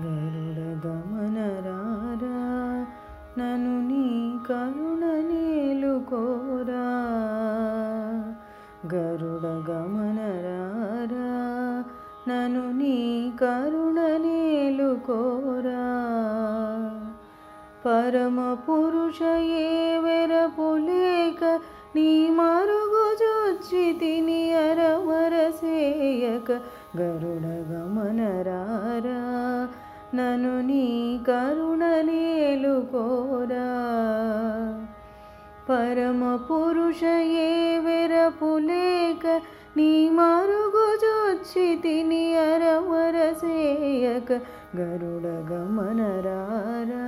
గరుడ గమన నను నీ కరుణ నేలుకోరా గరుడ గమన నను నీ కరుణ నేలుకోరా పరమ పురుష ఏ వెరపులేక నీ మరుగు జొచ్చి అరవరసేయక గరుడ గమన నను నీ కరుణ నేలుకోరా పరమ పురుష ఏ వెరపులేక నీ మరుగు జొచ్చి తిని అరవరసేయక గరుడ గమనరారా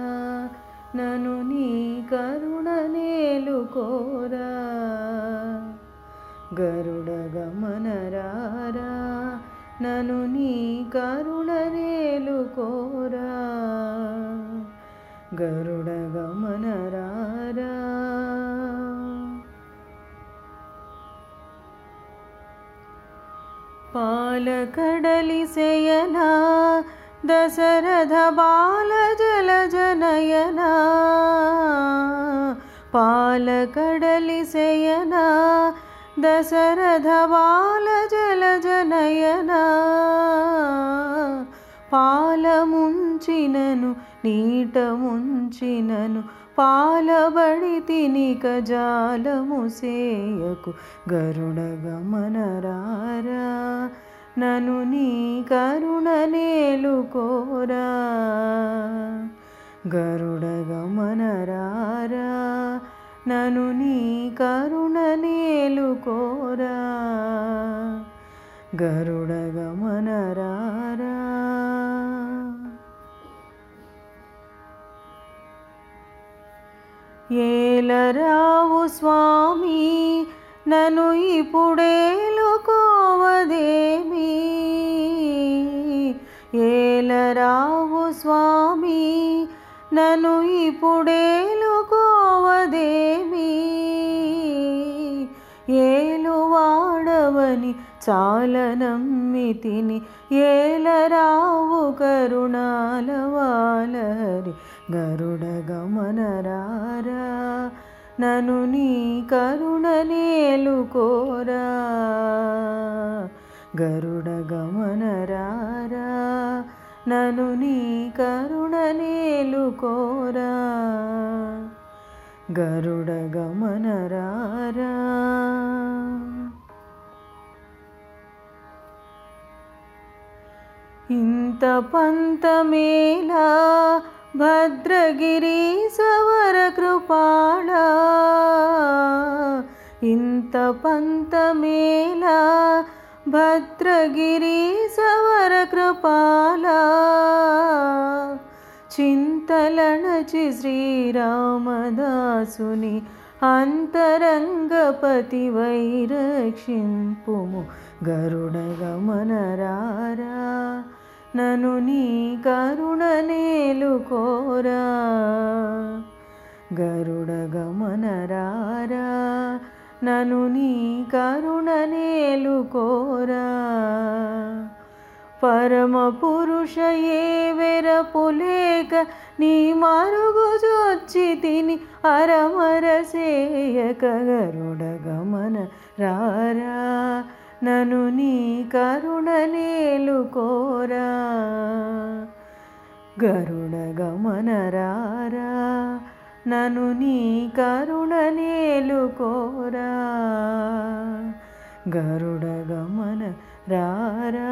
నను నీ కరుణ నేలుకోరా గరుడ గమనరారా నను నీ కరుణ నేలుకోరా గరుడ గమన రారా పాలకడలి శయనా దశరథవాల జల జనయనా పాలముంచినను నీట ముంచినను పాలబడి తినిక జాలము సేయకు గరుడ గమనరారా. నను నీ కరుణ నేలుకోరా గరుడ గమనరా నను నీ కరుణ నేలుకోరా గరుడ గమన ఏలరావు స్వామి నన్ను ఇప్పుడేలుకోవదేమి ఏలరావు స్వామి నను ఇప్పుడేలుకోవదేమి ఏలువాడవని చాలనమ్మి తిని ఏలరావు కరుణాల వాలహరి గరుడ గమనరారా. నను నీ కరుణ నేలుకోరా గరుడ గమనరారా. నను నీ కరుణ నేలుకోరా గరుడ గమన రారా ఇంత పంతమేలా భద్రగిరి సవర కృపాళ ఇంత పంతమేలా भद्रगिरीसवरकृपाला चिन्तलणचि श्रीरामदासुनि अन्तरङ्गपति अन्तरङ्गपतिवैरक्षिन्पुमु गरुडगमनरारा ननु ननुनी करुणनेलुखोर गरुडगमनरारा నను నీ కరుణ నేలుకోరా గరుడ పరమ పురుష ఏ వెరపులేక నీ మరుగు చొచ్చి తిని అరమరసేయక గరుడ గమన రారా. నను నీ కరుణ నేలుకోరా గరుడ గమన రారా నను నీ కరుణ నేలుకోరా గరుడ గమన రారా.